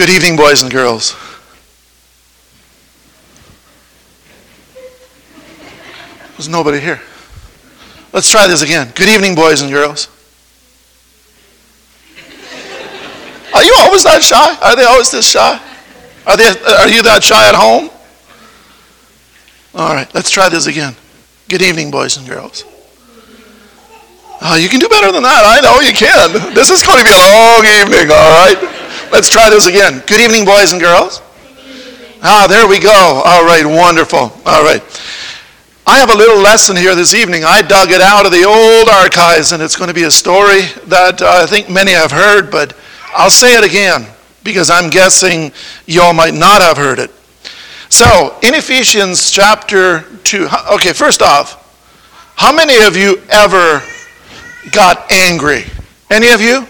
Good evening, boys and girls. There's nobody here. Let's try this again. Good evening, boys and girls. Are you always that shy? Are they always this shy? Are, they, are you that shy at home? All right, let's try this again. Good evening, boys and girls. Oh, you can do better than that. I know you can. This is going to be a long evening, all right? Let's try this again. Good evening, boys and girls. Ah, there we go. All right, wonderful. All right. I have a little lesson here this evening. I dug it out of the old archives, and it's going to be a story that uh, I think many have heard, but I'll say it again because I'm guessing y'all might not have heard it. So, in Ephesians chapter 2, okay, first off, how many of you ever got angry? Any of you?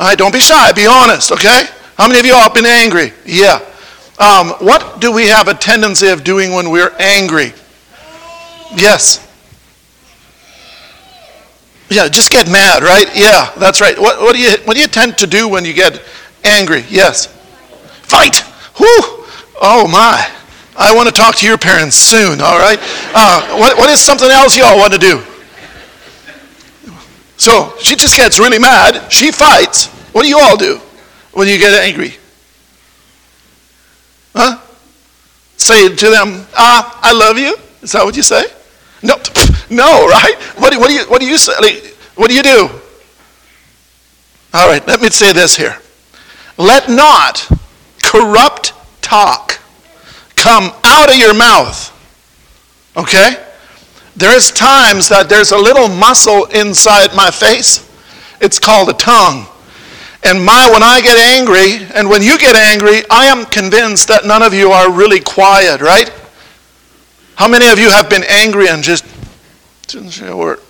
All right, don't be shy, be honest, okay? How many of you have been angry? Yeah. Um, what do we have a tendency of doing when we're angry? Yes. Yeah, just get mad, right? Yeah, that's right. What, what, do you, what do you tend to do when you get angry? Yes. Fight! Whoo! Oh my. I want to talk to your parents soon, all right? Uh, what, what is something else y'all want to do? So she just gets really mad. She fights. What do you all do when you get angry? Huh? Say to them, ah, I love you. Is that what you say? No, no, right? What, what, do you, what do you say? Like, what do you do? All right, let me say this here. Let not corrupt talk come out of your mouth. Okay? There's times that there's a little muscle inside my face. It's called a tongue. And my, when I get angry, and when you get angry, I am convinced that none of you are really quiet, right? How many of you have been angry and just didn't say a word?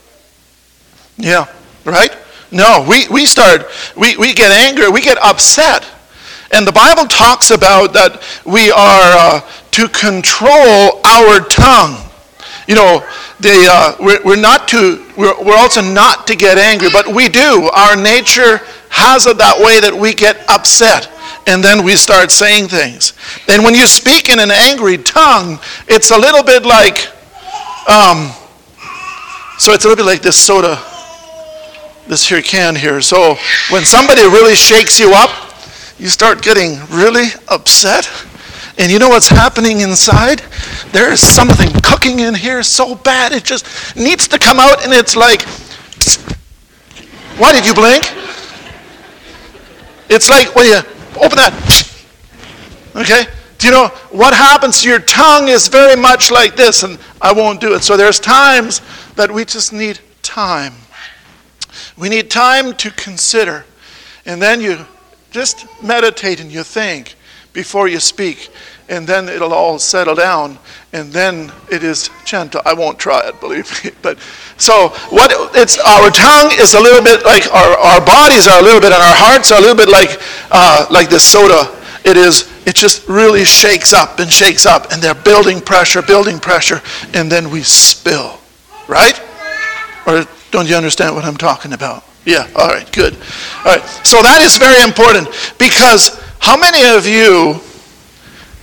Yeah, right? No, we, we start, we, we get angry, we get upset. And the Bible talks about that we are uh, to control our tongue. You know, they, uh, we're, we're, not to, we're, we're also not to get angry, but we do. Our nature it that way that we get upset and then we start saying things. And when you speak in an angry tongue, it's a little bit like, um, so it's a little bit like this soda, this here can here. So when somebody really shakes you up, you start getting really upset. And you know what's happening inside? There is something cooking in here so bad it just needs to come out, and it's like, why did you blink? It's like when you open that. Okay? Do you know what happens your tongue is very much like this, and I won't do it. So there's times that we just need time. We need time to consider. And then you just meditate and you think before you speak and then it'll all settle down and then it is gentle. I won't try it believe me. But so what it's our tongue is a little bit like our, our bodies are a little bit and our hearts are a little bit like uh, like this soda. It is it just really shakes up and shakes up and they're building pressure building pressure and then we spill. Right? Or don't you understand what i'm talking about? Yeah all right good. All right so that is very important because how many of you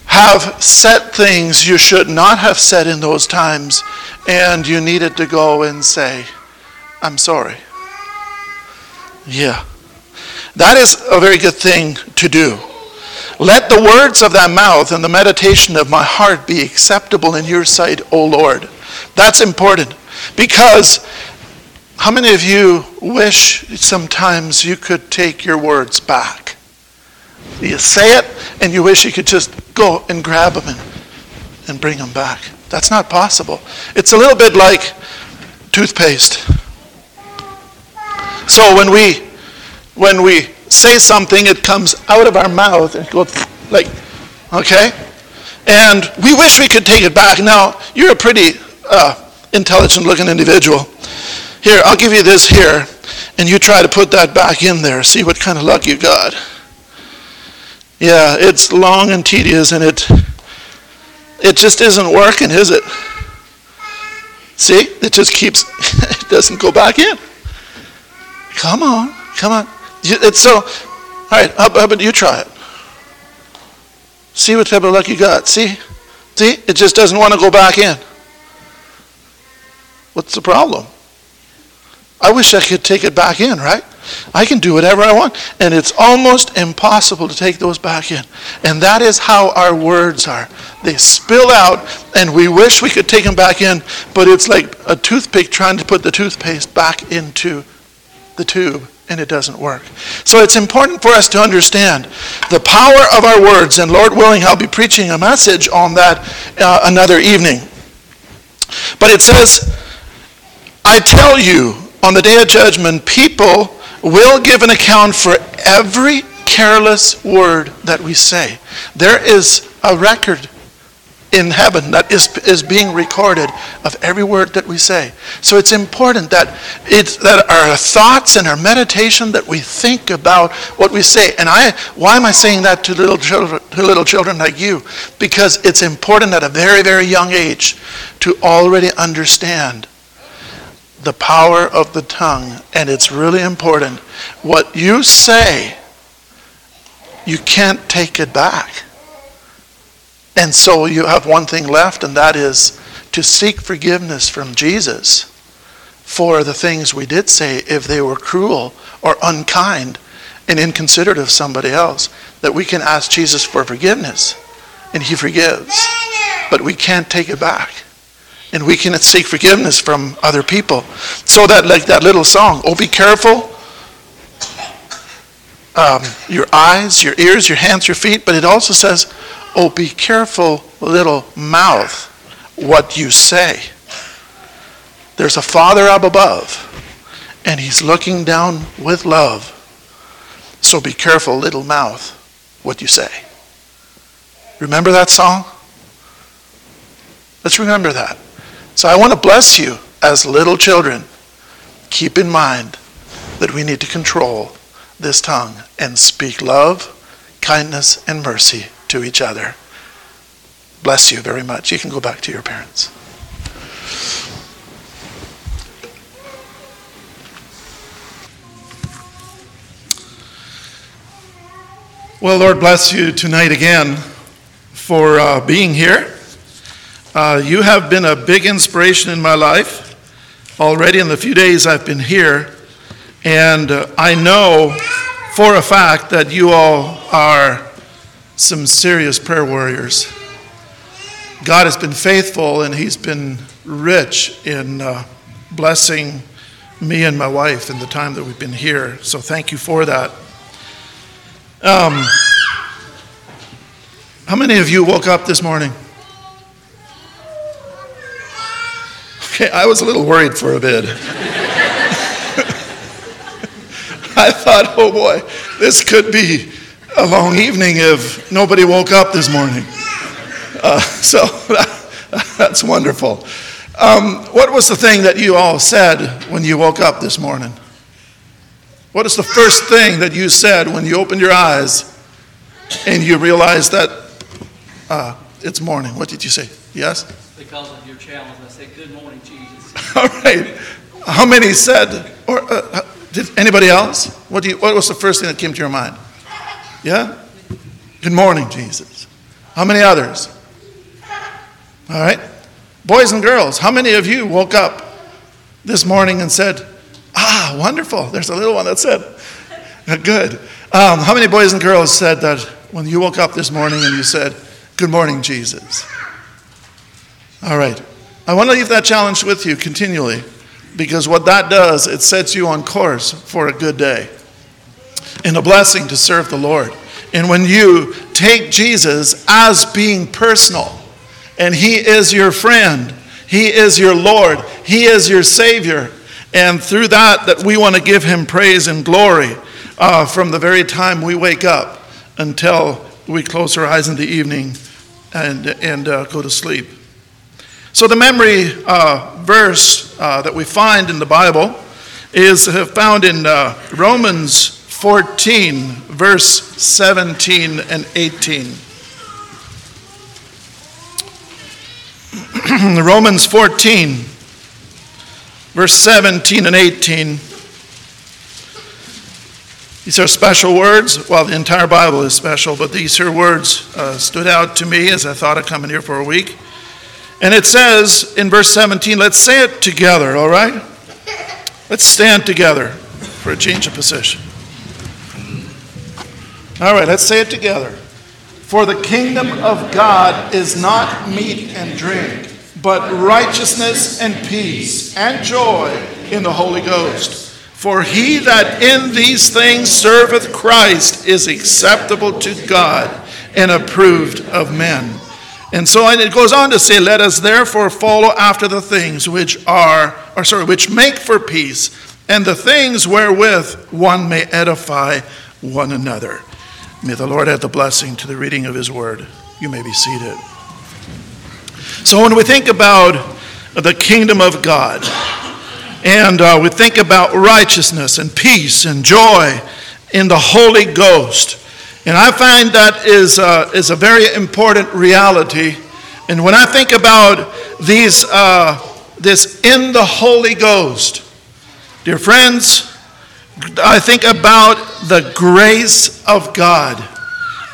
have said things you should not have said in those times, and you needed to go and say, I'm sorry. Yeah. That is a very good thing to do. Let the words of thy mouth and the meditation of my heart be acceptable in your sight, O Lord. That's important because how many of you wish sometimes you could take your words back? You say it, and you wish you could just go and grab them and, and bring them back. That's not possible. It's a little bit like toothpaste. So when we when we say something, it comes out of our mouth and goes like, okay? And we wish we could take it back. Now, you're a pretty uh, intelligent looking individual. Here, I'll give you this here, and you try to put that back in there. See what kind of luck you got. Yeah, it's long and tedious and it it just isn't working, is it? See? It just keeps it doesn't go back in. Come on, come on. It's so all right, how about you try it? See what type of luck you got. See? See? It just doesn't want to go back in. What's the problem? I wish I could take it back in, right? I can do whatever I want. And it's almost impossible to take those back in. And that is how our words are. They spill out, and we wish we could take them back in, but it's like a toothpick trying to put the toothpaste back into the tube, and it doesn't work. So it's important for us to understand the power of our words, and Lord willing, I'll be preaching a message on that uh, another evening. But it says, I tell you, on the day of judgment, people will give an account for every careless word that we say. There is a record in heaven that is, is being recorded of every word that we say. So it's important that it's that our thoughts and our meditation that we think about what we say. And I why am I saying that to little children to little children like you? Because it's important at a very, very young age to already understand the power of the tongue, and it's really important. What you say, you can't take it back. And so you have one thing left, and that is to seek forgiveness from Jesus for the things we did say if they were cruel or unkind and inconsiderate of somebody else. That we can ask Jesus for forgiveness, and He forgives. But we can't take it back and we can seek forgiveness from other people. So that, like that little song, oh, be careful. Um, your eyes, your ears, your hands, your feet, but it also says, oh, be careful, little mouth, what you say. There's a Father up above, and He's looking down with love. So be careful, little mouth, what you say. Remember that song? Let's remember that. So I want to bless you as little children. Keep in mind that we need to control this tongue and speak love, kindness, and mercy to each other. Bless you very much. You can go back to your parents. Well, Lord, bless you tonight again for uh, being here. Uh, you have been a big inspiration in my life already in the few days I've been here. And uh, I know for a fact that you all are some serious prayer warriors. God has been faithful and He's been rich in uh, blessing me and my wife in the time that we've been here. So thank you for that. Um, how many of you woke up this morning? Okay, I was a little worried for a bit. I thought, oh boy, this could be a long evening if nobody woke up this morning. Uh, so that's wonderful. Um, what was the thing that you all said when you woke up this morning? What is the first thing that you said when you opened your eyes and you realized that uh, it's morning? What did you say? Yes? Because of your challenge, I said, Good morning, Jesus. All right. How many said, or uh, uh, did anybody else? What, do you, what was the first thing that came to your mind? Yeah? Good morning, Jesus. How many others? All right. Boys and girls, how many of you woke up this morning and said, Ah, wonderful. There's a little one that said, Good. Um, how many boys and girls said that when you woke up this morning and you said, Good morning, Jesus? All right. I want to leave that challenge with you continually because what that does, it sets you on course for a good day and a blessing to serve the Lord. And when you take Jesus as being personal, and He is your friend, He is your Lord, He is your Savior, and through that, that we want to give Him praise and glory uh, from the very time we wake up until we close our eyes in the evening and, and uh, go to sleep. So, the memory uh, verse uh, that we find in the Bible is found in uh, Romans 14, verse 17 and 18. Romans 14, verse 17 and 18. These are special words. Well, the entire Bible is special, but these here words uh, stood out to me as I thought of coming here for a week. And it says in verse 17, let's say it together, all right? Let's stand together for a change of position. All right, let's say it together. For the kingdom of God is not meat and drink, but righteousness and peace and joy in the Holy Ghost. For he that in these things serveth Christ is acceptable to God and approved of men. And so it goes on to say, Let us therefore follow after the things which are, or sorry, which make for peace, and the things wherewith one may edify one another. May the Lord add the blessing to the reading of his word. You may be seated. So when we think about the kingdom of God, and uh, we think about righteousness and peace and joy in the Holy Ghost. And I find that is, uh, is a very important reality. And when I think about these, uh, this in the Holy Ghost, dear friends, I think about the grace of God,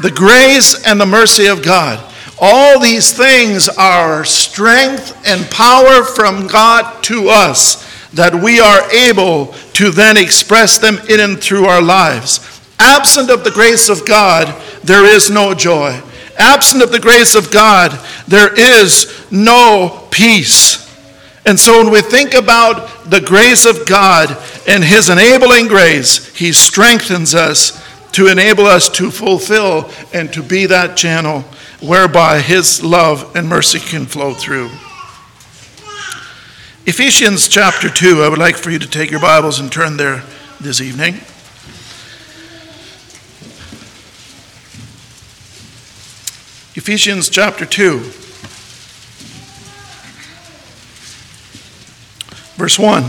the grace and the mercy of God. All these things are strength and power from God to us that we are able to then express them in and through our lives. Absent of the grace of God, there is no joy. Absent of the grace of God, there is no peace. And so when we think about the grace of God and His enabling grace, He strengthens us to enable us to fulfill and to be that channel whereby His love and mercy can flow through. Ephesians chapter 2, I would like for you to take your Bibles and turn there this evening. Ephesians chapter 2, verse 1.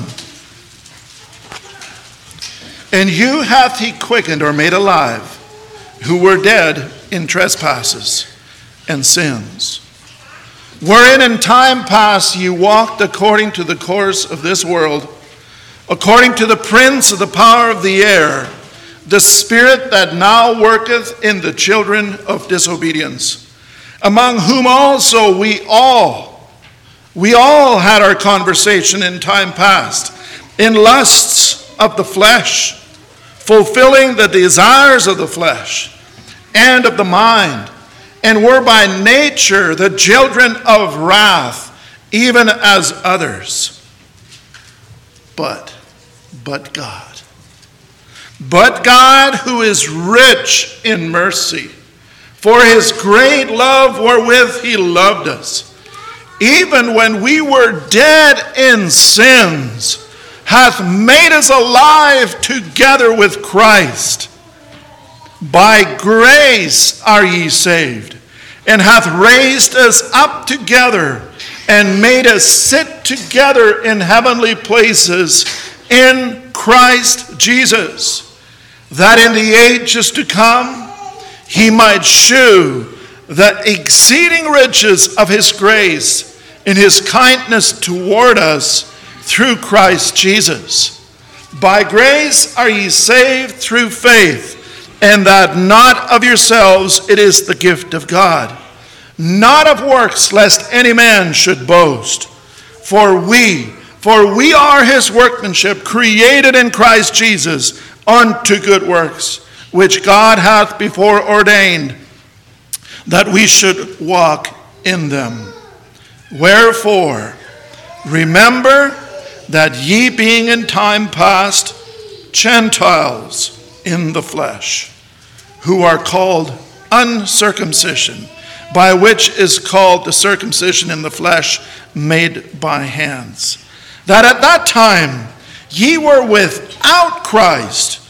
And you hath he quickened or made alive, who were dead in trespasses and sins wherein in time past you walked according to the course of this world, according to the prince of the power of the air, the spirit that now worketh in the children of disobedience, among whom also we all, we all had our conversation in time past, in lusts of the flesh, fulfilling the desires of the flesh and of the mind and were by nature the children of wrath, even as others. But, but God. But God, who is rich in mercy, for his great love wherewith he loved us, even when we were dead in sins, hath made us alive together with Christ. By grace are ye saved, and hath raised us up together, and made us sit together in heavenly places in Christ Jesus, that in the ages to come he might shew the exceeding riches of his grace in his kindness toward us through Christ Jesus. By grace are ye saved through faith and that not of yourselves, it is the gift of God, not of works, lest any man should boast. For we, for we are his workmanship, created in Christ Jesus unto good works, which God hath before ordained that we should walk in them. Wherefore, remember that ye being in time past Gentiles in the flesh, who are called uncircumcision, by which is called the circumcision in the flesh made by hands. That at that time ye were without Christ,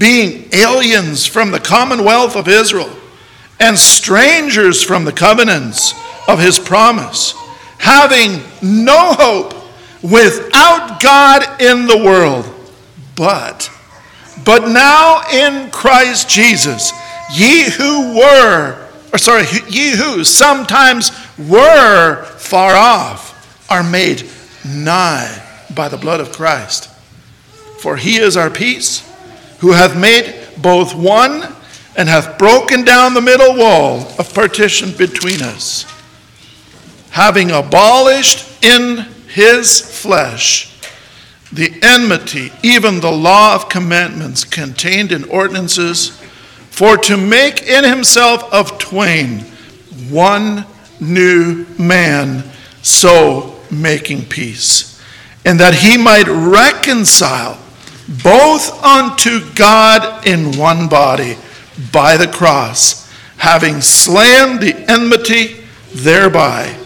being aliens from the commonwealth of Israel, and strangers from the covenants of his promise, having no hope, without God in the world. But but now in Christ Jesus, ye who were, or sorry, ye who sometimes were far off, are made nigh by the blood of Christ. For he is our peace, who hath made both one and hath broken down the middle wall of partition between us, having abolished in his flesh the enmity, even the law of commandments contained in ordinances, for to make in himself of twain one new man, so making peace, and that he might reconcile both unto God in one body by the cross, having slain the enmity thereby.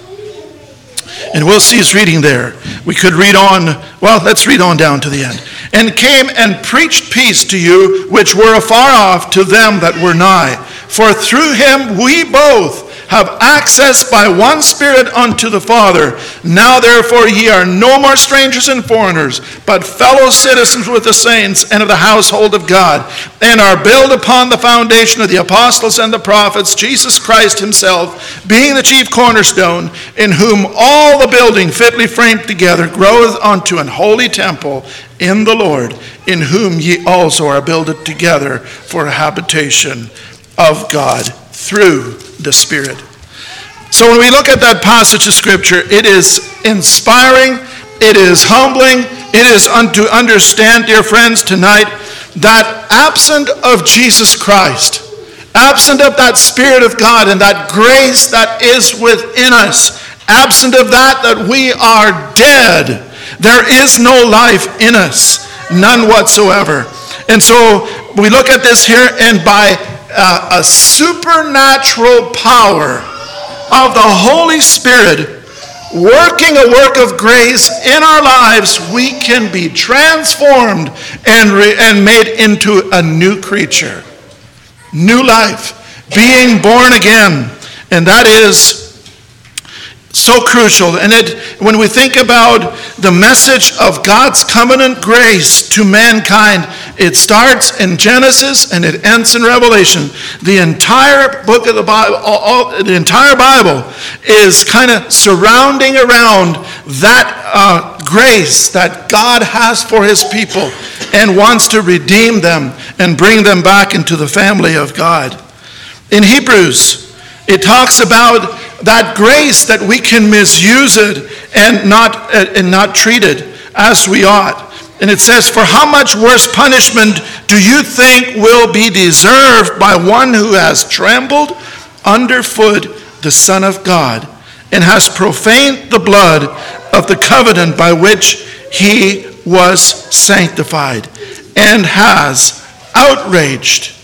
And we'll cease reading there. We could read on, well, let's read on down to the end. And came and preached peace to you which were afar off, to them that were nigh. For through him we both have access by one Spirit unto the Father. Now therefore ye are no more strangers and foreigners, but fellow citizens with the saints and of the household of God, and are built upon the foundation of the apostles and the prophets, Jesus Christ himself, being the chief cornerstone, in whom all the building fitly framed together groweth unto an holy temple in the Lord, in whom ye also are builded together for a habitation of God through the Spirit. So when we look at that passage of Scripture, it is inspiring, it is humbling, it is to understand, dear friends, tonight that absent of Jesus Christ, absent of that Spirit of God and that grace that is within us, absent of that, that we are dead. There is no life in us, none whatsoever. And so we look at this here, and by a supernatural power of the Holy Spirit working a work of grace in our lives, we can be transformed and, re- and made into a new creature, new life, being born again. And that is so crucial. And it, when we think about the message of God's covenant grace to mankind, it starts in Genesis and it ends in Revelation. The entire book of the Bible, all, all, the entire Bible is kind of surrounding around that uh, grace that God has for his people and wants to redeem them and bring them back into the family of God. In Hebrews, it talks about that grace that we can misuse it and not, uh, and not treat it as we ought. And it says, For how much worse punishment do you think will be deserved by one who has trampled underfoot the Son of God and has profaned the blood of the covenant by which he was sanctified and has outraged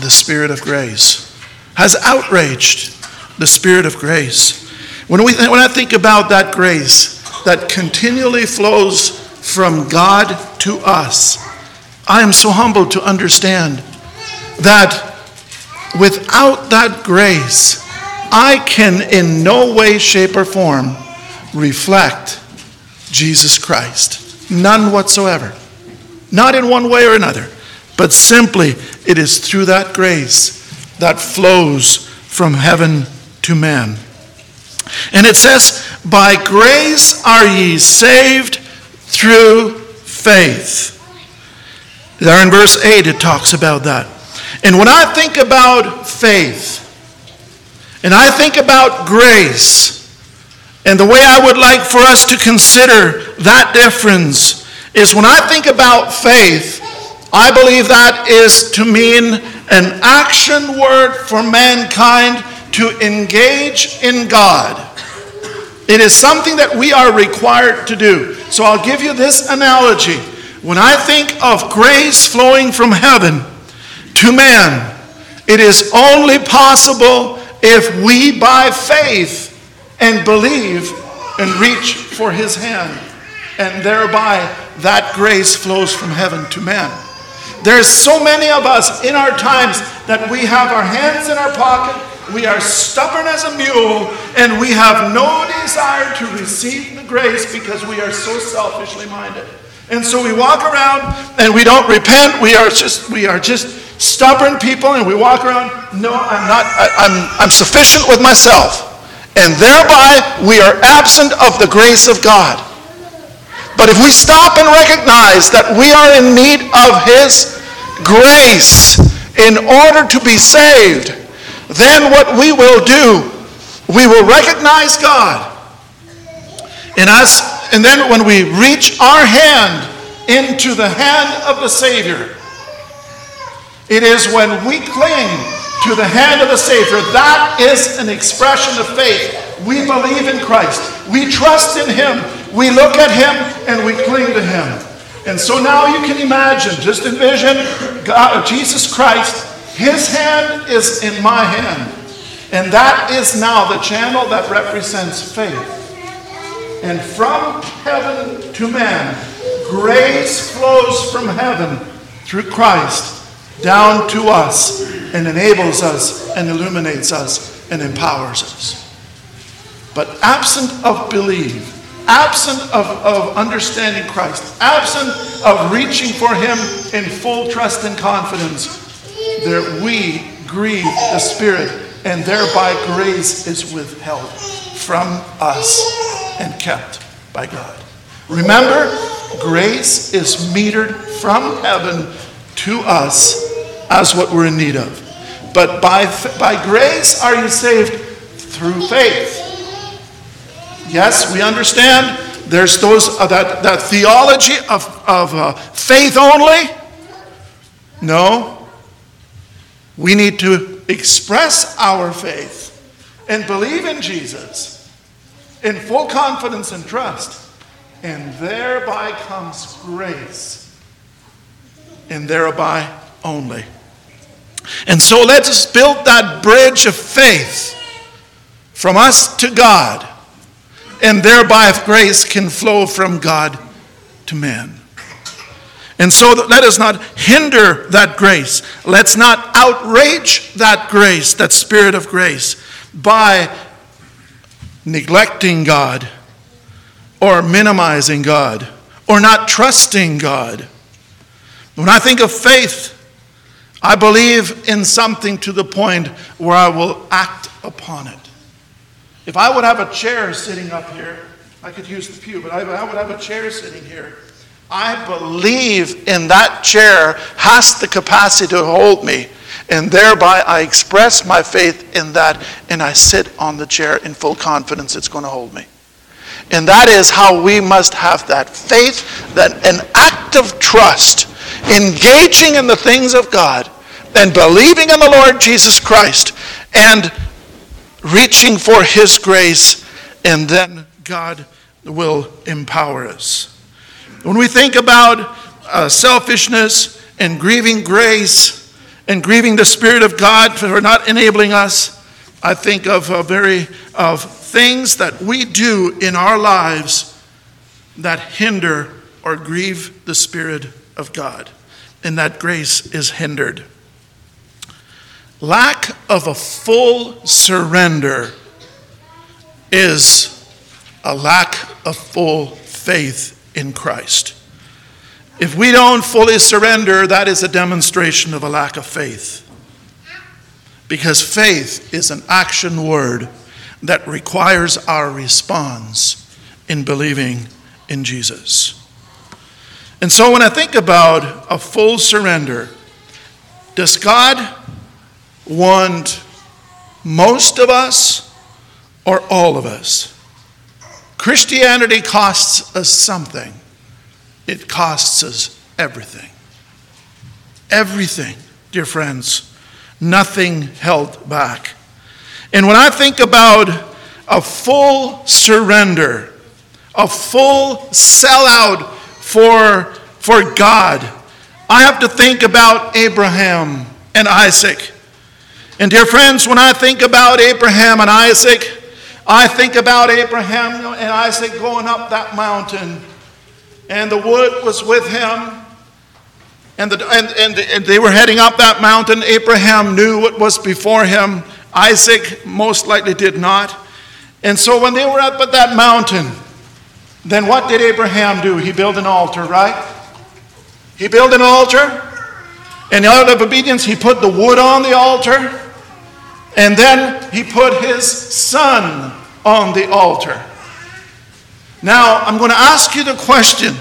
the Spirit of grace? Has outraged the Spirit of grace. When, we, when I think about that grace that continually flows from God to us, I am so humbled to understand that without that grace, I can in no way, shape, or form reflect Jesus Christ. None whatsoever. Not in one way or another, but simply it is through that grace that flows from heaven to man. And it says, By grace are ye saved through faith. There in verse 8, it talks about that. And when I think about faith, and I think about grace, and the way I would like for us to consider that difference is when I think about faith, I believe that is to mean an action word for mankind to engage in God. It is something that we are required to do. So I'll give you this analogy. When I think of grace flowing from heaven to man, it is only possible if we, by faith and believe, and reach for his hand. And thereby, that grace flows from heaven to man. There's so many of us in our times that we have our hands in our pocket we are stubborn as a mule, and we have no desire to receive the grace because we are so selfishly minded. And so we walk around and we don't repent. We are just we are just stubborn people, and we walk around. No, I'm not. I, I'm I'm sufficient with myself, and thereby we are absent of the grace of God. But if we stop and recognize that we are in need of His grace in order to be saved, then what we will do, we will recognize God. And, us, and then when we reach our hand into the hand of the Savior, it is when we cling to the hand of the Savior. That is an expression of faith. We believe in Christ. We trust in Him. We look at Him and we cling to Him. And so now you can imagine, just envision God, Jesus Christ. His hand is in my hand. And that is now the channel that represents faith. And from heaven to man, grace flows from heaven through Christ down to us and enables us and illuminates us and empowers us. But absent of belief, absent of, of understanding Christ, absent of reaching for Him in full trust and confidence, there we grieve the Spirit, and thereby grace is withheld from us and kept by God. Remember, grace is metered from heaven to us as what we're in need of. But by, by grace are you saved through faith. Yes, we understand there's those uh, that, that theology of, of uh, faith only. No. We need to express our faith and believe in Jesus in full confidence and trust. And thereby comes grace. And thereby only. And so let us build that bridge of faith from us to God, and thereby grace can flow from God to man. And so let us not hinder that grace. Let's not outrage that grace, that spirit of grace, by neglecting God or minimizing God or not trusting God. When I think of faith, I believe in something to the point where I will act upon it. If I would have a chair sitting up here, I could use the pew, but I would have a chair sitting here. I believe in that chair has the capacity to hold me, and thereby I express my faith in that, and I sit on the chair in full confidence it's going to hold me. And that is how we must have that faith, that an act of trust engaging in the things of God and believing in the Lord Jesus Christ and reaching for His grace, and then God will empower us. When we think about uh, selfishness and grieving grace and grieving the Spirit of God for not enabling us, I think of very of things that we do in our lives that hinder or grieve the Spirit of God and that grace is hindered. Lack of a full surrender is a lack of full faith in Christ. If we don't fully surrender, that is a demonstration of a lack of faith. Because faith is an action word that requires our response in believing in Jesus. And so when I think about a full surrender, does God want most of us or all of us? Christianity costs us something, it costs us everything. Everything, dear friends, nothing held back. And when I think about a full surrender, a full sellout for, for God, I have to think about Abraham and Isaac. And dear friends, when I think about Abraham and Isaac, I think about Abraham and Isaac going up that mountain, and the wood was with him. And, the, and, and, and they were heading up that mountain. Abraham knew what was before him. Isaac most likely did not. And so when they were up at that mountain, then what did Abraham do? He built an altar, right? He built an altar, and out of obedience, he put the wood on the altar, and then he put his son on the altar. Now, I'm going to ask you the question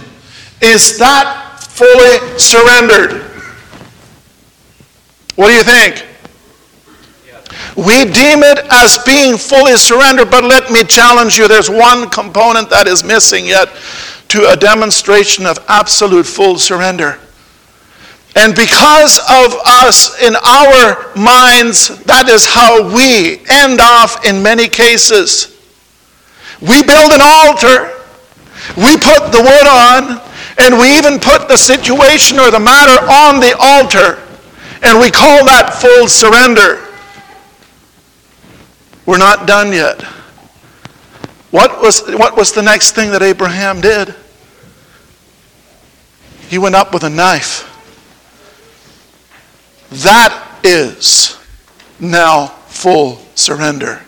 Is that fully surrendered? What do you think? We deem it as being fully surrendered, but let me challenge you there's one component that is missing yet to a demonstration of absolute full surrender. And because of us in our minds, that is how we end off in many cases. We build an altar, we put the wood on, and we even put the situation or the matter on the altar, and we call that full surrender. We're not done yet. What was, what was the next thing that Abraham did? He went up with a knife. That is now full surrender.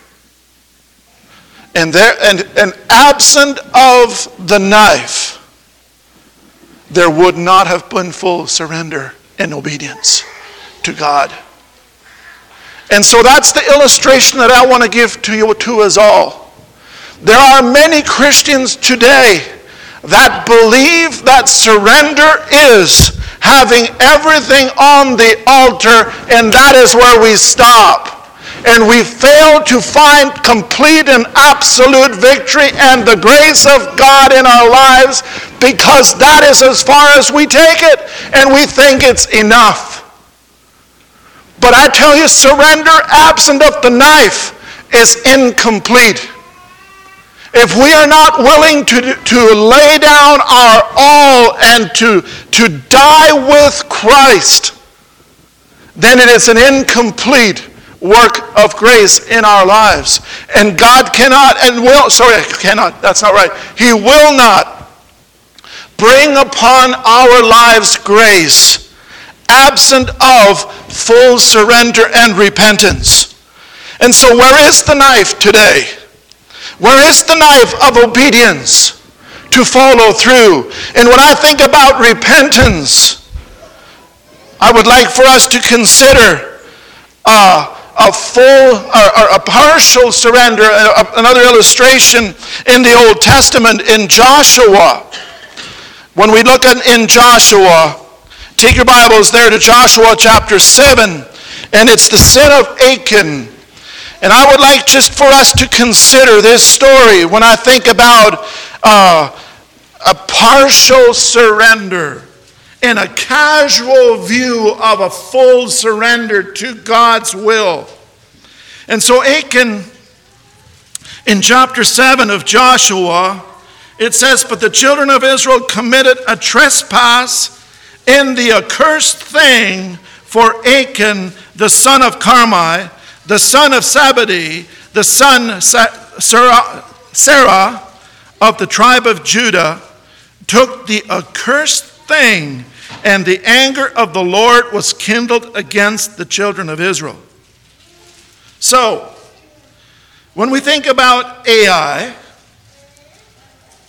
And, there, and, and absent of the knife, there would not have been full surrender and obedience to God. And so that's the illustration that I want to give to you to us all. There are many Christians today that believe that surrender is having everything on the altar, and that is where we stop. And we fail to find complete and absolute victory and the grace of God in our lives because that is as far as we take it, and we think it's enough. But I tell you, surrender absent of the knife is incomplete. If we are not willing to, to lay down our all and to, to die with Christ, then it is an incomplete work of grace in our lives. And God cannot and will, sorry, cannot, that's not right. He will not bring upon our lives grace absent of full surrender and repentance. And so, where is the knife today? Where is the knife of obedience to follow through? And when I think about repentance, I would like for us to consider uh, a full or, or, a partial surrender. Uh, another illustration in the Old Testament in Joshua. When we look at, in Joshua, take your Bibles there to Joshua chapter 7, and it's the sin of Achan. And I would like just for us to consider this story when I think about uh, a partial surrender and a casual view of a full surrender to God's will. And so, Achan, in chapter 7 of Joshua, it says, But the children of Israel committed a trespass in the accursed thing for Achan, the son of Carmi the son of Zabdi, the son Zerah of the tribe of Judah, took the accursed thing, and the anger of the Lord was kindled against the children of Israel. So, when we think about Ai,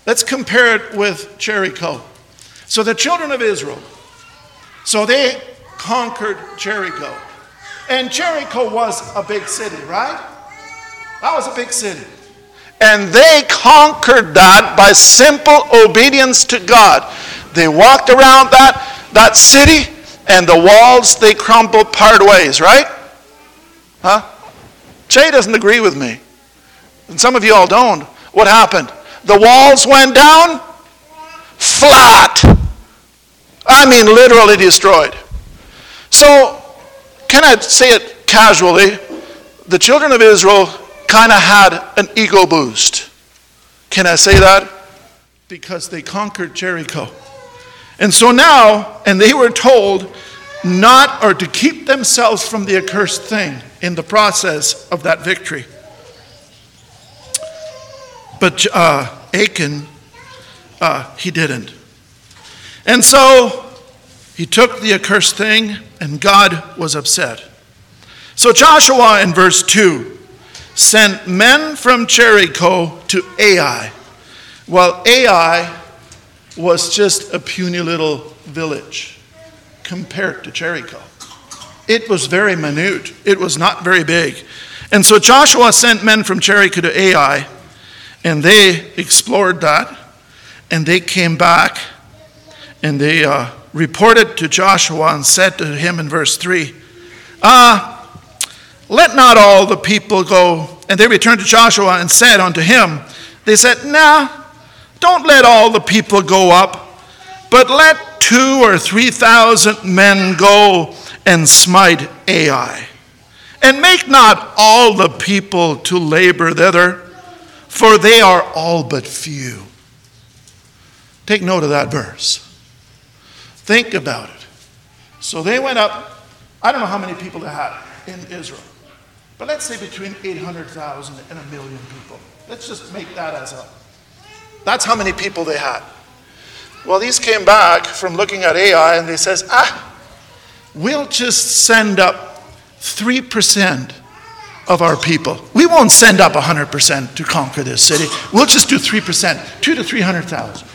let's compare it with Jericho. So, the children of Israel, so they conquered Jericho. And Jericho was a big city, right? That was a big city. And they conquered that by simple obedience to God. They walked around that, that city, and the walls, they crumbled part ways, right? Huh? Jay doesn't agree with me. And some of you all don't. What happened? The walls went down flat. I mean, literally destroyed. So can I say it casually? The children of Israel kind of had an ego boost. Can I say that? Because they conquered Jericho. And so now, and they were told not or to keep themselves from the accursed thing in the process of that victory. But uh, Achan, uh, he didn't. And so he took the accursed thing, and God was upset. So Joshua in verse 2 sent men from Jericho to Ai. Well, Ai was just a puny little village compared to Jericho. It was very minute, it was not very big. And so Joshua sent men from Jericho to Ai, and they explored that, and they came back, and they uh, reported to Joshua and said to him in verse 3 uh, let not all the people go. And they returned to Joshua and said unto him, They said, Nah, don't let all the people go up, but let two or three thousand men go and smite Ai. And make not all the people to labor thither, for they are all but few. Take note of that verse. Think about it. So they went up, I don't know how many people they had in Israel, but let's say between 800,000 and a million people. Let's just make that as a. That's how many people they had. Well, these came back from looking at Ai and they says, ah, we'll just send up 3% of our people. We won't send up 100% to conquer this city. We'll just do 3%, 2 to 300,000.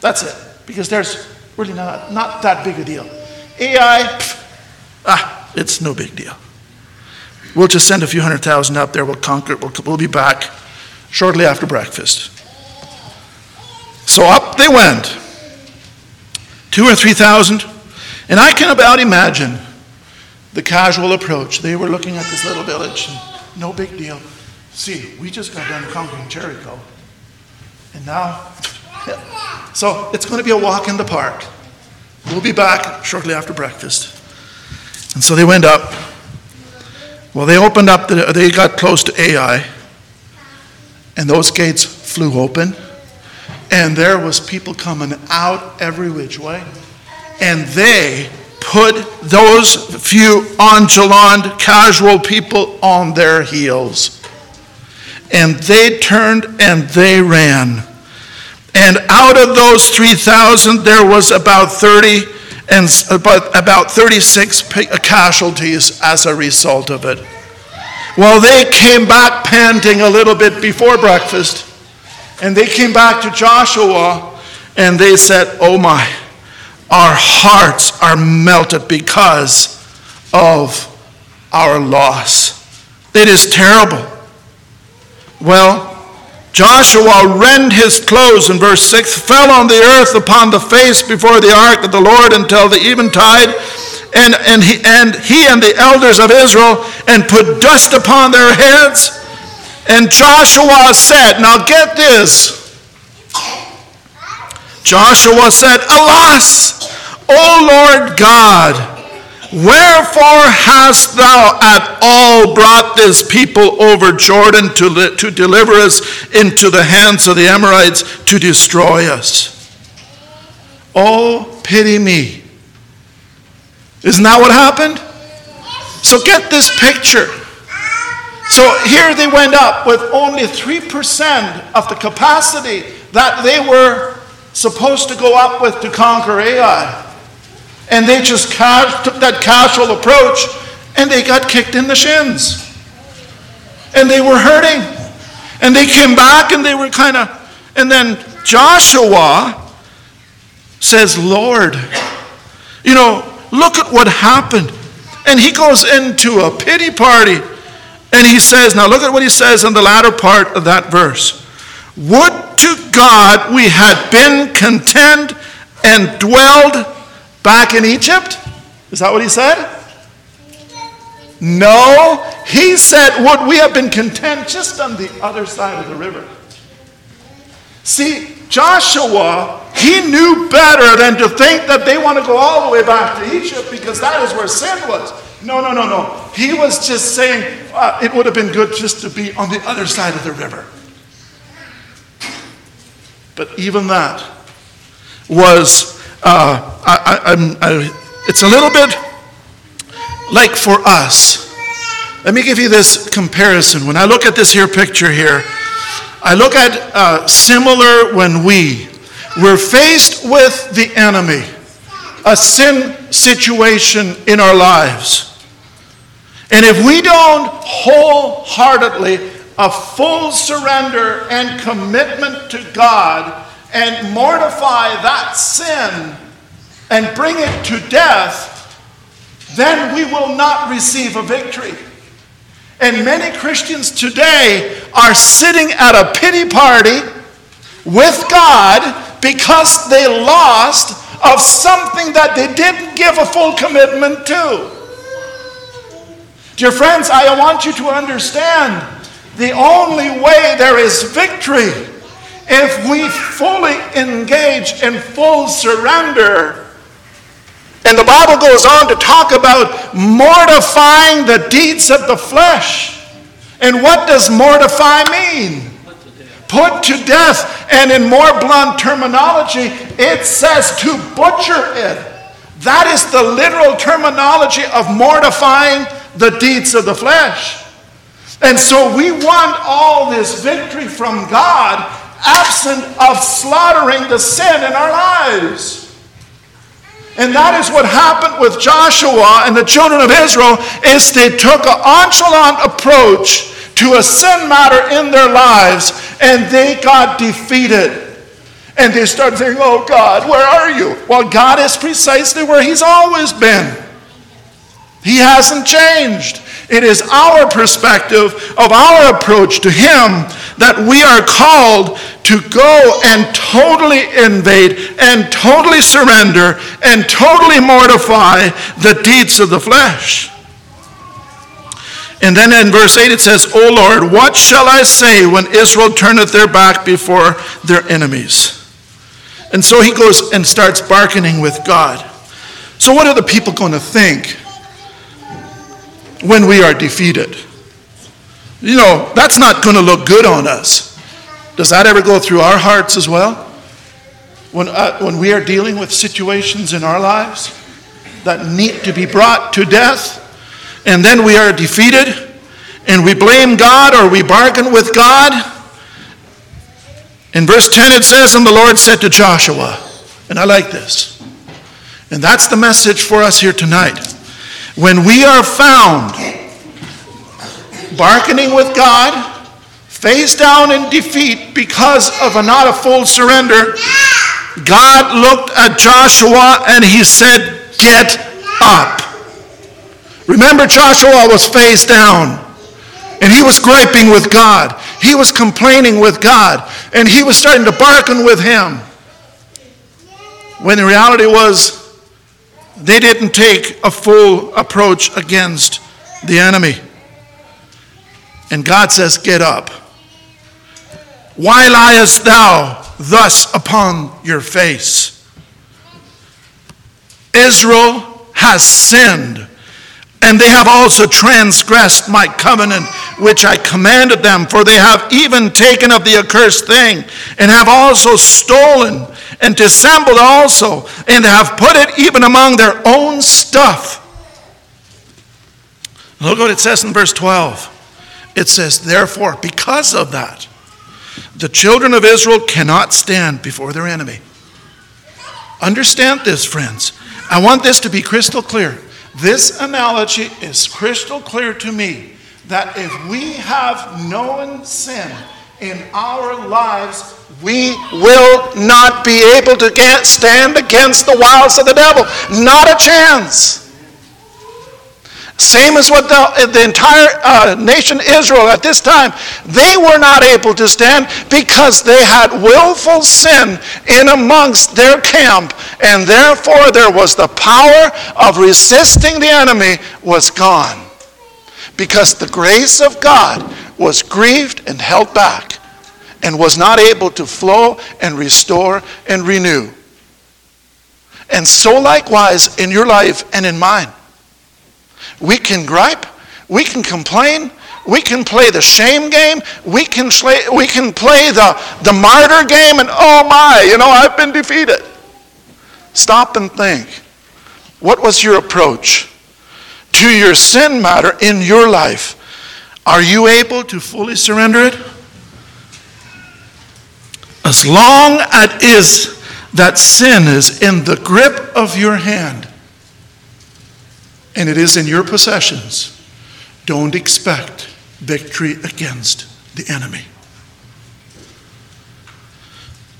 That's it, because there's really not, not that big a deal. Ai, pff, ah, it's no big deal. We'll just send a few hundred thousand up there, we'll conquer it, we'll, we'll be back shortly after breakfast. So up they went, two or three thousand, and I can about imagine the casual approach. They were looking at this little village, no big deal. See, we just got done conquering Jericho, and now, so it's going to be a walk in the park. We'll be back shortly after breakfast. And so they went up. Well, they opened up, the, they got close to Ai, and those gates flew open, and there was people coming out every which way, and they put those few nonchalant, casual people on their heels. And they turned and they ran. And out of those 3,000, there was about 30 and about, about 36 uh, casualties as a result of it. Well, they came back panting a little bit before breakfast, and they came back to Joshua and they said, Oh my, our hearts are melted because of our loss. It is terrible. Well, Joshua rent his clothes in verse 6, fell on the earth upon the face before the ark of the Lord until the eventide, and, and, he, and he and the elders of Israel, and put dust upon their heads. And Joshua said, Now get this. Joshua said, Alas, O Lord God, Wherefore hast thou at all brought this people over Jordan to, li- to deliver us into the hands of the Amorites to destroy us? Oh, pity me. Isn't that what happened? So get this picture. So here they went up with only 3% of the capacity that they were supposed to go up with to conquer Ai. And they just took that casual approach and they got kicked in the shins. And they were hurting. And they came back and they were kind of, and then Joshua says, Lord, you know, look at what happened. And he goes into a pity party and he says, now look at what he says in the latter part of that verse. Would to God we had been content and dwelled back in Egypt? Is that what he said? No. He said, Would we have been content just on the other side of the river? See, Joshua, he knew better than to think that they want to go all the way back to Egypt because that is where sin was. No, no, no, no. He was just saying uh, it would have been good just to be on the other side of the river. But even that was uh, I, I, it's a little bit like for us. Let me give you this comparison. When I look at this here picture here, I look at uh, similar when we we're faced with the enemy, a sin situation in our lives. And if we don't wholeheartedly, a full surrender and commitment to God and mortify that sin and bring it to death, then we will not receive a victory. And many Christians today are sitting at a pity party with God because they lost of something that they didn't give a full commitment to. Dear friends, I want you to understand the only way there is victory if we fully engage in full surrender. And the Bible goes on to talk about mortifying the deeds of the flesh. And what does mortify mean? Put to death. And in more blunt terminology, it says to butcher it. That is the literal terminology of mortifying the deeds of the flesh. And so we want all this victory from God absent of slaughtering the sin in our lives. And that is what happened with Joshua and the children of Israel is they took a nonchalant approach to a sin matter in their lives and they got defeated. And they started saying, Oh God, where are you? Well, God is precisely where He's always been. He hasn't changed. It is our perspective of our approach to Him that we are called to go and totally invade and totally surrender and totally mortify the deeds of the flesh. And then in verse 8 it says, O Lord, what shall I say when Israel turneth their back before their enemies? And so he goes and starts bargaining with God. So, what are the people going to think? when we are defeated. You know, that's not going to look good on us. Does that ever go through our hearts as well? When, uh, when we are dealing with situations in our lives that need to be brought to death, and then we are defeated, and we blame God or we bargain with God. In verse 10 it says, And the Lord said to Joshua, and I like this, and that's the message for us here tonight. When we are found bargaining with God, face down in defeat because of a not a full surrender, God looked at Joshua and he said, Get up. Remember, Joshua was face down and he was griping with God. He was complaining with God and he was starting to bargain with him. When the reality was, they didn't take a full approach against the enemy. And God says, Get up. Why liest thou thus upon your face? Israel has sinned, and they have also transgressed my covenant which I commanded them, for they have even taken of the accursed thing, and have also stolen and dissembled also, and have put it even among their own stuff. Look what it says in verse 12. It says, Therefore, because of that, the children of Israel cannot stand before their enemy. Understand this, friends. I want this to be crystal clear. This analogy is crystal clear to me that if we have known sin in our lives, we will not be able to get, stand against the wiles of the devil. Not a chance. Same as what the, the entire uh, nation Israel at this time, they were not able to stand because they had willful sin in amongst their camp, and therefore there was the power of resisting the enemy was gone. Because the grace of God was grieved and held back and was not able to flow and restore and renew. And so, likewise, in your life and in mine, we can gripe, we can complain, we can play the shame game, we can, play, we can play the, the martyr game, and oh my, you know, I've been defeated. Stop and think. What was your approach? to your sin matter in your life, are you able to fully surrender it? As long as that sin is in the grip of your hand and it is in your possessions, don't expect victory against the enemy.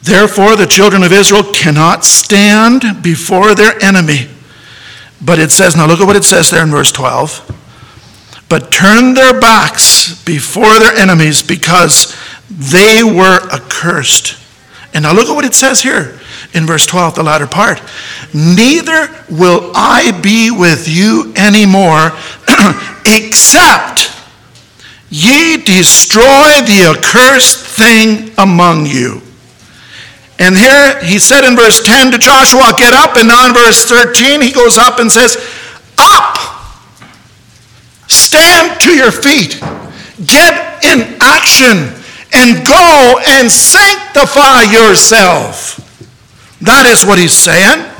Therefore, the children of Israel cannot stand before their enemy but it says, now look at what it says there in verse 12. But turn their backs before their enemies because they were accursed. And now look at what it says here in verse 12, the latter part. Neither will I be with you anymore, except ye destroy the accursed thing among you. And here he said in verse 10 to Joshua, Get up. And now in verse 13, he goes up and says, Up! Stand to your feet. Get in action and go and sanctify yourself. That is what he's saying.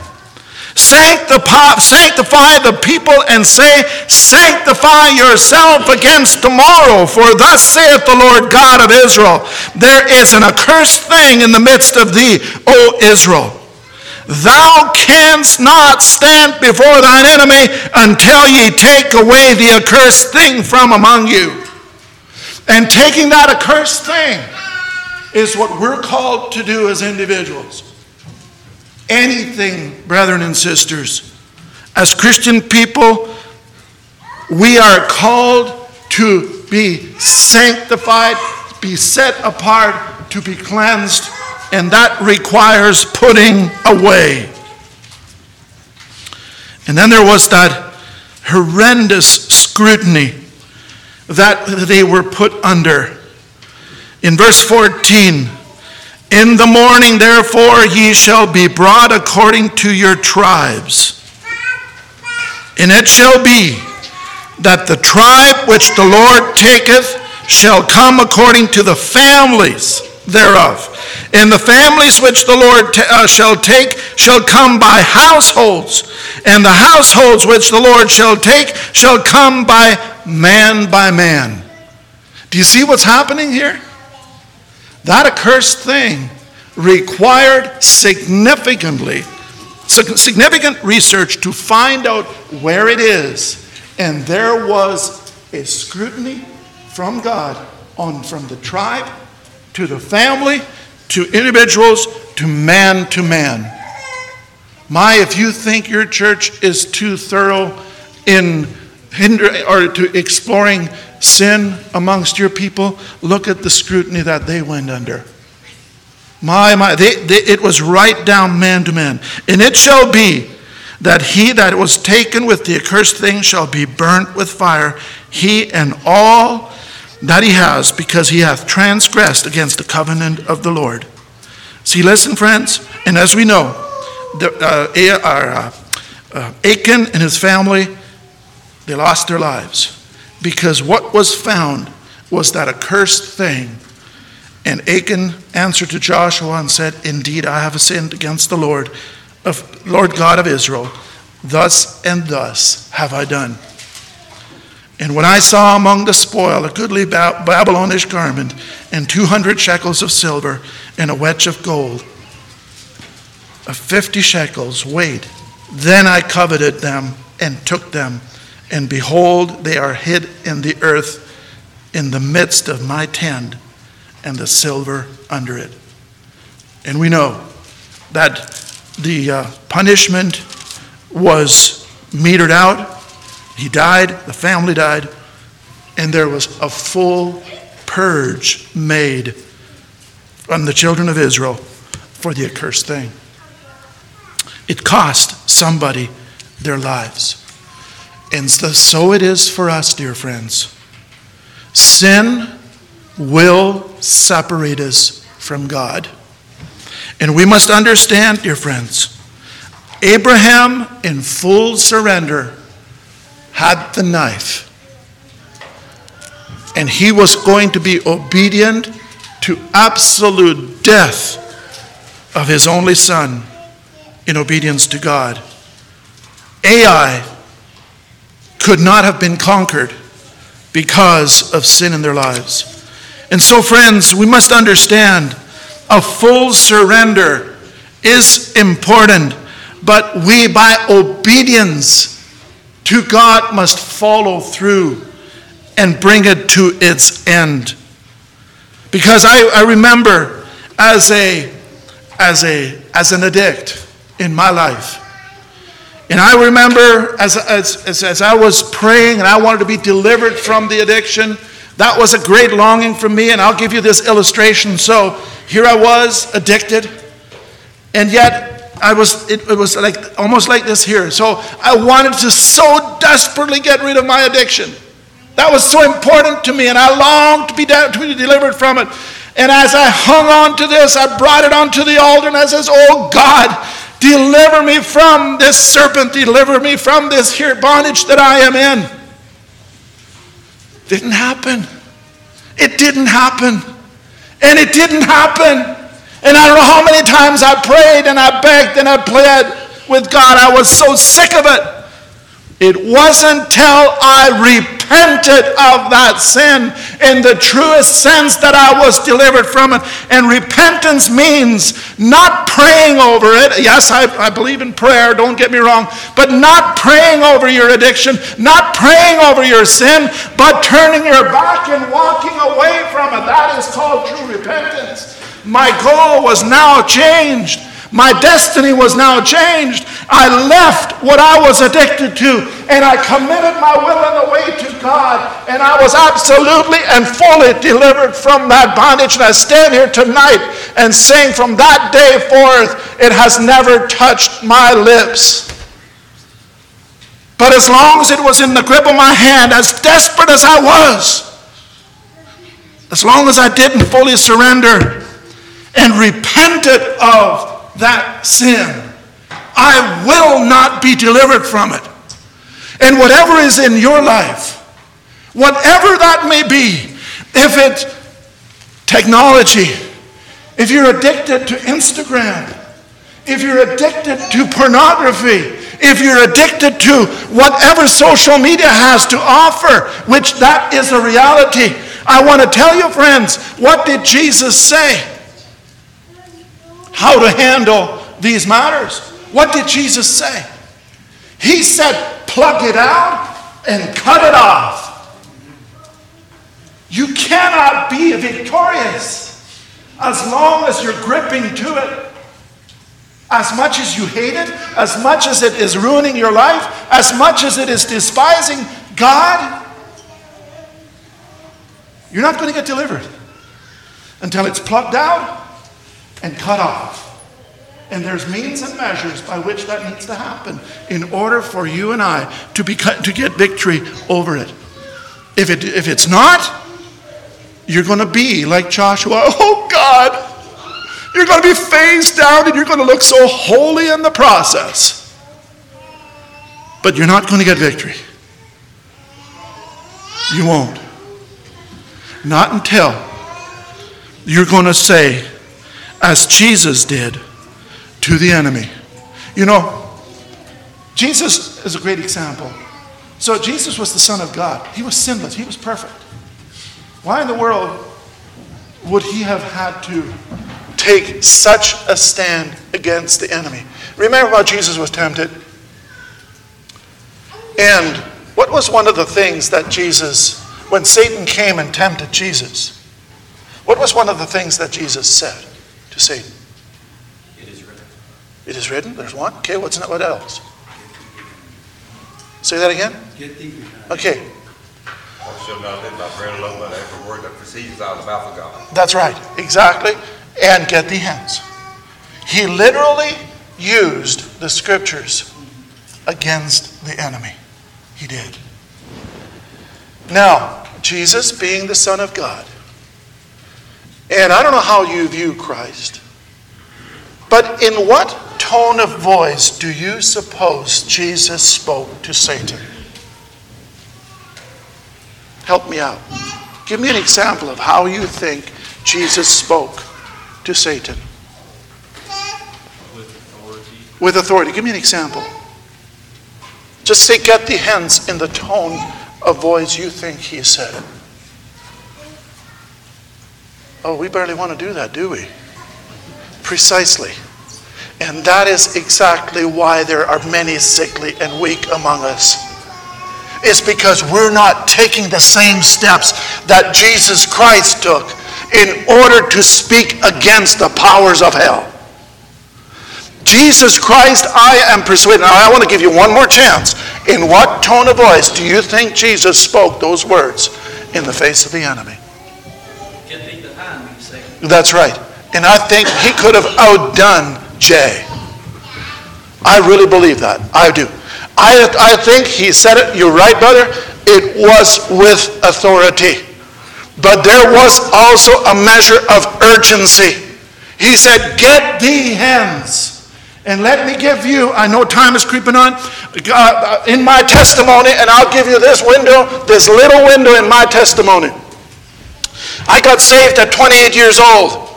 Sanctify, sanctify the people and say, Sanctify yourself against tomorrow. For thus saith the Lord God of Israel There is an accursed thing in the midst of thee, O Israel. Thou canst not stand before thine enemy until ye take away the accursed thing from among you. And taking that accursed thing is what we're called to do as individuals anything, brethren and sisters. As Christian people, we are called to be sanctified, be set apart, to be cleansed, and that requires putting away. And then there was that horrendous scrutiny that they were put under. In verse 14, in the morning, therefore, ye shall be brought according to your tribes. And it shall be that the tribe which the Lord taketh shall come according to the families thereof. And the families which the Lord t- uh, shall take shall come by households. And the households which the Lord shall take shall come by man by man. Do you see what's happening here? That accursed thing required significantly significant research to find out where it is. And there was a scrutiny from God on from the tribe to the family to individuals to man to man. My, if you think your church is too thorough in hinder or to exploring sin amongst your people, look at the scrutiny that they went under. My, my, they, they, it was right down man to man. And it shall be that he that was taken with the accursed thing shall be burnt with fire, he and all that he has, because he hath transgressed against the covenant of the Lord. See, listen, friends, and as we know, the, uh, uh, uh, Achan and his family, they lost their lives because what was found was that accursed thing. And Achan answered to Joshua and said, Indeed, I have sinned against the Lord, of Lord God of Israel. Thus and thus have I done. And when I saw among the spoil a goodly Babylonish garment, and two hundred shekels of silver, and a wedge of gold, of fifty shekels weight, then I coveted them and took them and behold, they are hid in the earth in the midst of my tent, and the silver under it. And we know that the uh, punishment was metered out. He died, the family died, and there was a full purge made on the children of Israel for the accursed thing. It cost somebody their lives. And so it is for us, dear friends. Sin will separate us from God. And we must understand, dear friends, Abraham, in full surrender, had the knife. And he was going to be obedient to absolute death of his only son in obedience to God. Ai could not have been conquered because of sin in their lives. And so, friends, we must understand a full surrender is important, but we, by obedience to God, must follow through and bring it to its end. Because I, I remember as a as a as an addict in my life and I remember as, as, as, as, I was praying and I wanted to be delivered from the addiction, that was a great longing for me. And I'll give you this illustration. So here I was, addicted, and yet I was, it, it was like almost like this here. So I wanted to so desperately get rid of my addiction. That was so important to me, and I longed to be, de- to be delivered from it. And as I hung on to this, I brought it onto the altar, and I says, Oh God, deliver me from this serpent, deliver me from this here bondage that I am in. Didn't happen. It didn't happen. And it didn't happen. And I don't know how many times I prayed and I begged and I pled with God. I was so sick of it. It wasn't till I repented of that sin in the truest sense that I was delivered from it. And repentance means not praying over it. Yes, I, I believe in prayer, don't get me wrong, but not praying over your addiction, not praying over your sin, but turning your back and walking away from it. That is called true repentance. My goal was now changed. My destiny was now changed. I left what I was addicted to and I committed my will and the way to God. And I was absolutely and fully delivered from that bondage. And I stand here tonight and saying from that day forth, it has never touched my lips. But as long as it was in the grip of my hand, as desperate as I was, as long as I didn't fully surrender and repented of that sin, I will not be delivered from it. And whatever is in your life, whatever that may be, if it's technology, if you're addicted to Instagram, if you're addicted to pornography, if you're addicted to whatever social media has to offer, which that is a reality, I want to tell you, friends, what did Jesus say? how to handle these matters. What did Jesus say? He said, plug it out and cut it off. You cannot be victorious as long as you're gripping to it. As much as you hate it, as much as it is ruining your life, as much as it is despising God, you're not going to get delivered until it's plugged out and cut off. And there's means and measures by which that needs to happen in order for you and I to, be, to get victory over it. If, it. if it's not, you're going to be like Joshua. Oh, God. You're going to be face down and you're going to look so holy in the process. But you're not going to get victory. You won't. Not until you're going to say, as Jesus did to the enemy. You know, Jesus is a great example. So, Jesus was the Son of God. He was sinless, he was perfect. Why in the world would he have had to take such a stand against the enemy? Remember how Jesus was tempted? And what was one of the things that Jesus, when Satan came and tempted Jesus, what was one of the things that Jesus said? to Satan? It is written. There's one. Okay, what's what else? Say that again. Okay, that's right. Exactly. And get the hens. He literally used the scriptures against the enemy. He did. Now, Jesus being the Son of God, and I don't know how you view Christ, but in what tone of voice do you suppose Jesus spoke to Satan? Help me out. Give me an example of how you think Jesus spoke to Satan. with authority. With authority. Give me an example. Just say, get the hens in the tone of voice you think he said. Oh, we barely want to do that, do we? Precisely. And that is exactly why there are many sickly and weak among us. It's because we're not taking the same steps that Jesus Christ took in order to speak against the powers of hell. Jesus Christ, I am persuaded. Now, I want to give you one more chance. In what tone of voice do you think Jesus spoke those words in the face of the enemy? That's right. And I think he could have outdone Jay. I really believe that. I do. I, I think he said it. You're right, brother. it was with authority. But there was also a measure of urgency. He said, Get thee hence. And let me give you, I know time is creeping on, uh, in my testimony, and I'll give you this window, this little window in my testimony. I got saved at 28 years old.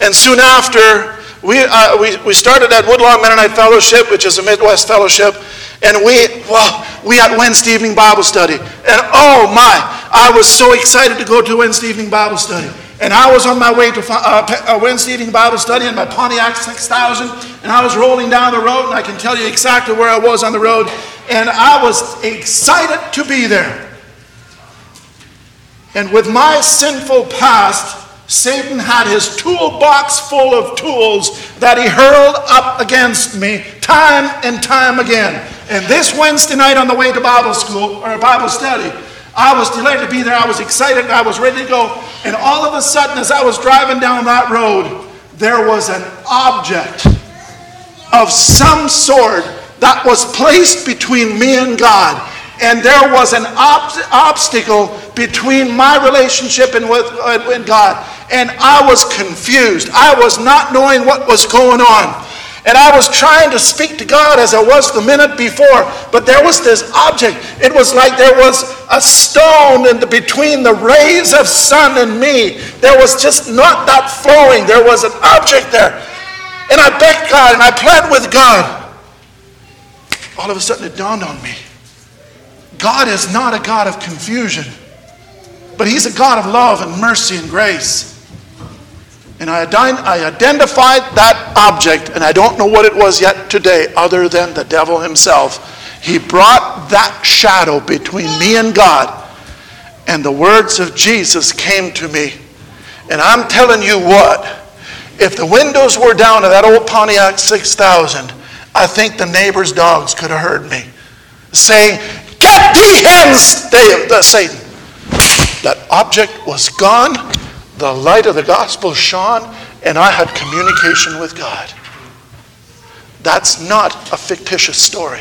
And soon after, we, uh, we, we started at Woodlawn Mennonite Fellowship, which is a Midwest fellowship, and we, well, we had Wednesday evening Bible study. And oh my, I was so excited to go to Wednesday evening Bible study. And I was on my way to uh, a Wednesday evening Bible study in my Pontiac 6000, and I was rolling down the road, and I can tell you exactly where I was on the road, and I was excited to be there. And with my sinful past, Satan had his toolbox full of tools that he hurled up against me time and time again. And this Wednesday night on the way to Bible school or Bible study, I was delighted to be there. I was excited. I was ready to go. And all of a sudden, as I was driving down that road, there was an object of some sort that was placed between me and God. And there was an ob- obstacle between my relationship and with, uh, with God. And I was confused. I was not knowing what was going on. And I was trying to speak to God as I was the minute before, but there was this object. It was like there was a stone in the, between the rays of sun and me. There was just not that flowing. There was an object there. And I begged God and I pled with God. All of a sudden it dawned on me. God is not a God of confusion, but He's a God of love and mercy and grace. And I, I identified that object, and I don't know what it was yet today, other than the devil himself. He brought that shadow between me and God, and the words of Jesus came to me. And I'm telling you what, if the windows were down of that old Pontiac 6000, I think the neighbor's dogs could have heard me saying, Get thee hence, Satan. That object was gone the light of the gospel shone, and I had communication with God. That's not a fictitious story.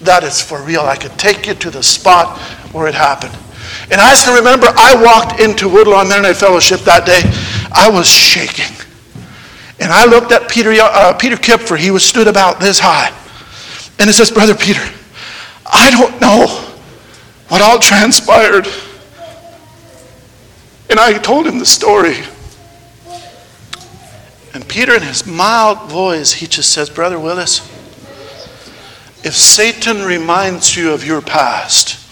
That is for real. I could take you to the spot where it happened. And I still remember I walked into Woodlawn Mennonite Fellowship that day. I was shaking. And I looked at Peter, uh, Peter Kipfer. He was stood about this high. And it says, Brother Peter, I don't know what all transpired. And I told him the story. And Peter, in his mild voice, he just says, Brother Willis, if Satan reminds you of your past,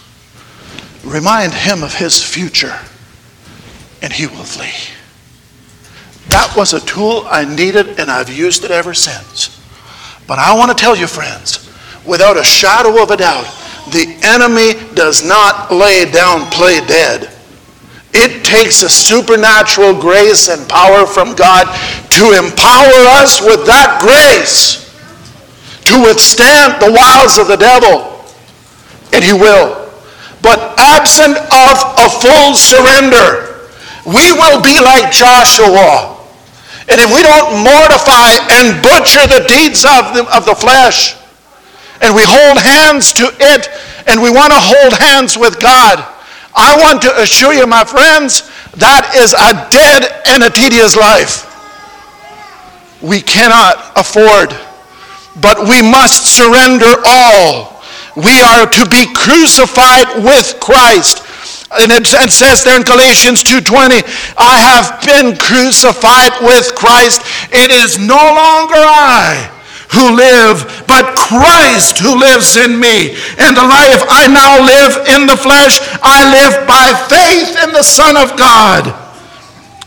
remind him of his future, and he will flee. That was a tool I needed, and I've used it ever since. But I want to tell you, friends, without a shadow of a doubt, the enemy does not lay down, play dead. It takes a supernatural grace and power from God to empower us with that grace to withstand the wiles of the devil. And he will. But absent of a full surrender, we will be like Joshua. And if we don't mortify and butcher the deeds of the, of the flesh, and we hold hands to it, and we want to hold hands with God, I want to assure you, my friends, that is a dead and a tedious life. We cannot afford, but we must surrender all. We are to be crucified with Christ. And it, says there in Galatians 2:20, I have been crucified with Christ. It is no longer I who live, but Christ who lives in me. And the life I now live in the flesh, I live by faith in the Son of God,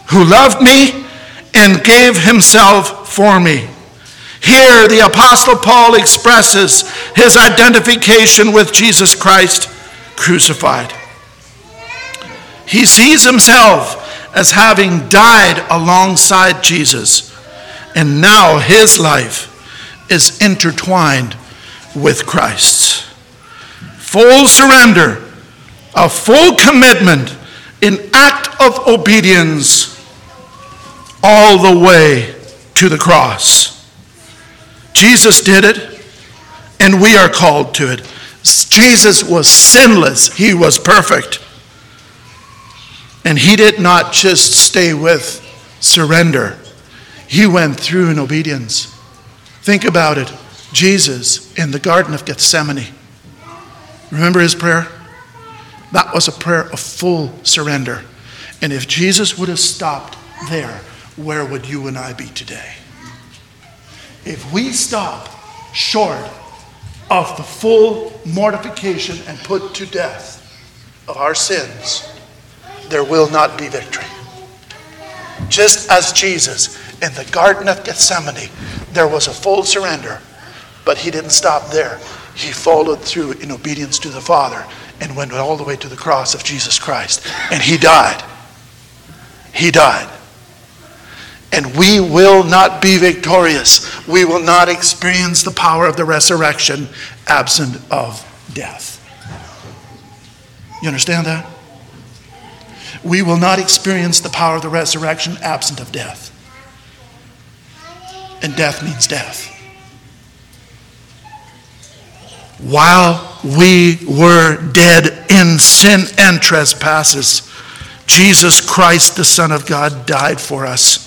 who loved me and gave himself for me. Here, the Apostle Paul expresses his identification with Jesus Christ crucified. He sees himself as having died alongside Jesus, and now his life is intertwined with Christ's. Full surrender, a full commitment, an act of obedience all the way to the cross. Jesus did it, and we are called to it. Jesus was sinless, he was perfect. And he did not just stay with surrender, he went through in obedience. Think about it Jesus in the Garden of Gethsemane. Remember his prayer? That was a prayer of full surrender. And if Jesus would have stopped there, where would you and I be today? If we stop short of the full mortification and put to death of our sins, there will not be victory. Just as Jesus in the Garden of Gethsemane, there was a full surrender, but he didn't stop there. He followed through in obedience to the Father and went all the way to the cross of Jesus Christ. And he died. He died. And we will not be victorious. We will not experience the power of the resurrection absent of death. You understand that? We will not experience the power of the resurrection absent of death. And death means death. While we were dead in sin and trespasses, Jesus Christ, the Son of God, died for us.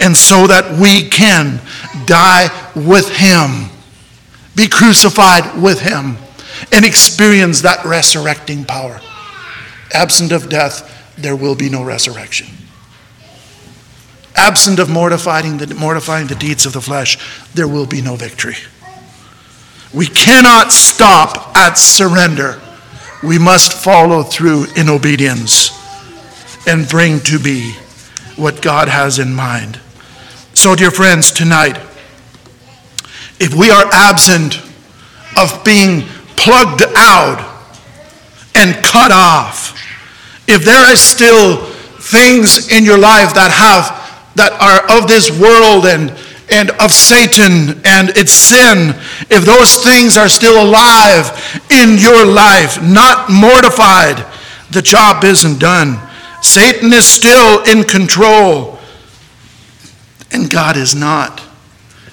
And so that we can die with Him, be crucified with Him, and experience that resurrecting power. Absent of death, there will be no resurrection. Absent of mortifying the, mortifying the deeds of the flesh, there will be no victory. We cannot stop at surrender. We must follow through in obedience and bring to be what God has in mind. So, dear friends, tonight, if we are absent of being plugged out and cut off, if there are still things in your life that have that are of this world and and of Satan and its sin, if those things are still alive in your life, not mortified, the job isn't done. Satan is still in control, and God is not.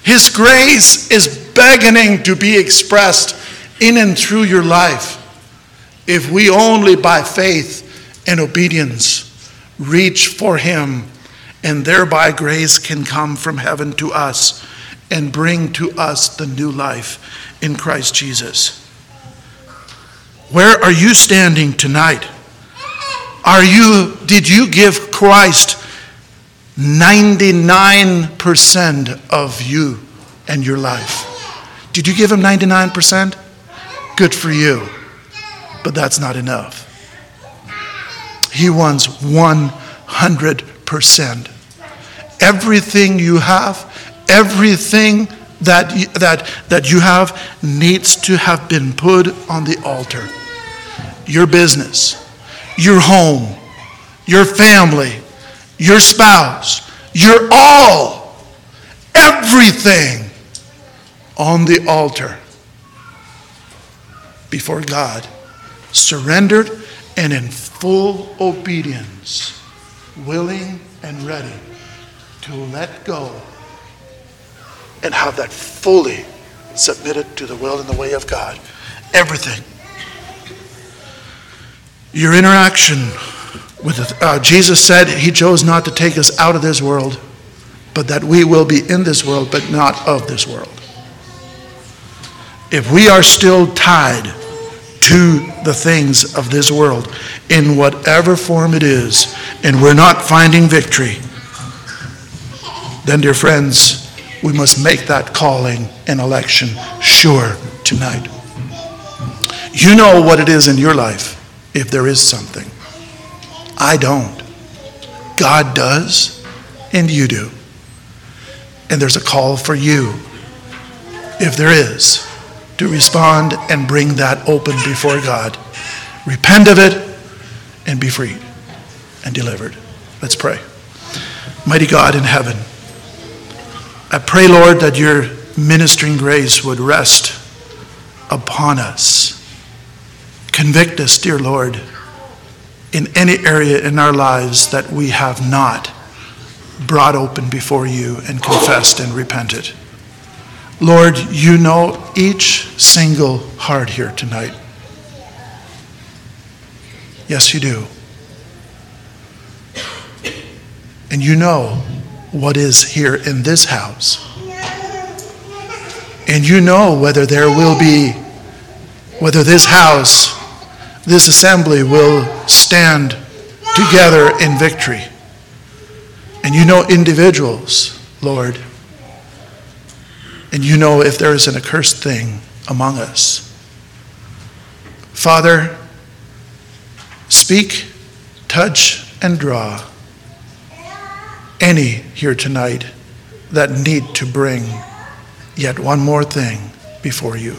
His grace is begging to be expressed in and through your life if we only by faith and obedience reach for Him and thereby grace can come from heaven to us and bring to us the new life in Christ Jesus. Where are you standing tonight? Are you did you give Christ 99% of you and your life? Did you give him 99%? Good for you. But that's not enough. He wants 100% everything you have, everything that you, that, that you have needs to have been put on the altar. Your business, your home, your family, your spouse, your all, everything on the altar before God, surrendered and in full obedience, willing and ready to let go and have that fully submitted to the will and the way of God. Everything. Your interaction with uh, Jesus said he chose not to take us out of this world, but that we will be in this world, but not of this world. If we are still tied to the things of this world in whatever form it is, and we're not finding victory, then, dear friends, we must make that calling and election sure tonight. You know what it is in your life if there is something. I don't. God does, and you do. And there's a call for you, if there is, to respond and bring that open before God. Repent of it and be freed and delivered. Let's pray. Mighty God in heaven. I pray, Lord, that your ministering grace would rest upon us. Convict us, dear Lord, in any area in our lives that we have not brought open before you and confessed and repented. Lord, you know each single heart here tonight. Yes, you do. And you know what is here in this house. And you know whether there will be, whether this house, this assembly will stand together in victory. And you know individuals, Lord. And you know if there is an accursed thing among us. Father, speak, touch, and draw any here tonight that need to bring yet one more thing before you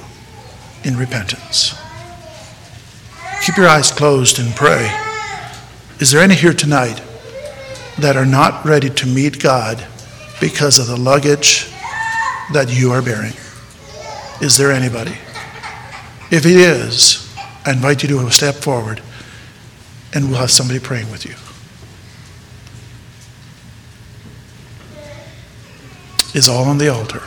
in repentance. Keep your eyes closed and pray. Is there any here tonight that are not ready to meet God because of the luggage that you are bearing? Is there anybody? If it is, I invite you to step forward and we'll have somebody praying with you. Is all on the altar.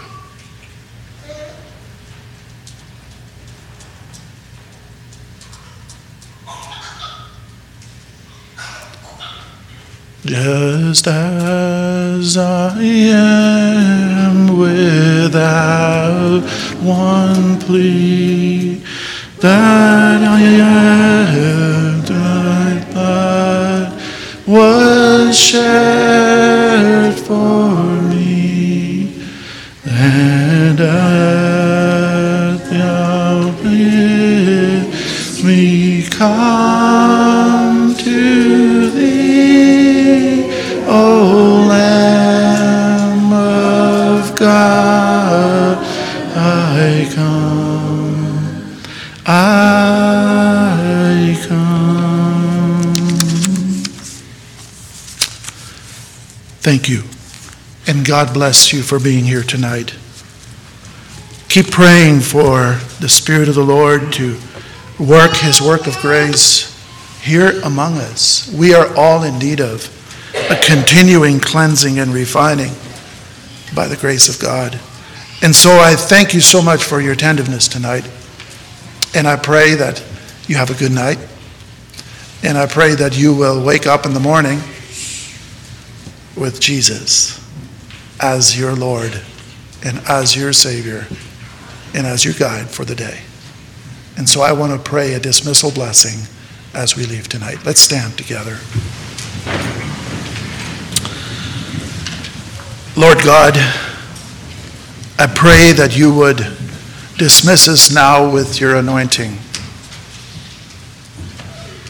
Just as I am without one plea, that I am thy blood was shed for come, I come. Thank you. And God bless you for being here tonight. Keep praying for the Spirit of the Lord to work his work of grace here among us. We are all in need of a continuing cleansing and refining by the grace of God. And so I thank you so much for your attentiveness tonight. And I pray that you have a good night. And I pray that you will wake up in the morning with Jesus as your Lord and as your Savior and as your guide for the day. And so I want to pray a dismissal blessing as we leave tonight. Let's stand together. Lord God, I pray that you would dismiss us now with your anointing.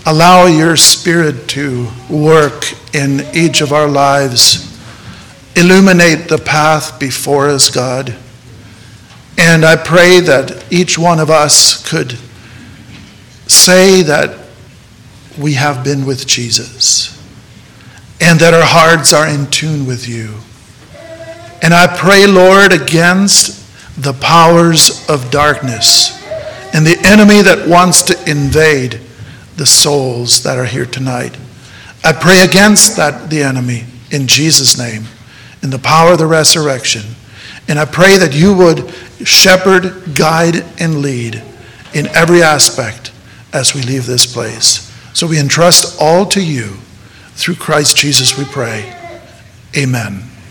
Allow your Spirit to work in each of our lives. Illuminate the path before us, God. And I pray that each one of us could say that we have been with Jesus and that our hearts are in tune with you. And I pray, Lord, against the powers of darkness and the enemy that wants to invade the souls that are here tonight. I pray against that the enemy in Jesus name in the power of the resurrection. And I pray that you would shepherd, guide and lead in every aspect as we leave this place. So we entrust all to you through Christ Jesus we pray. Amen.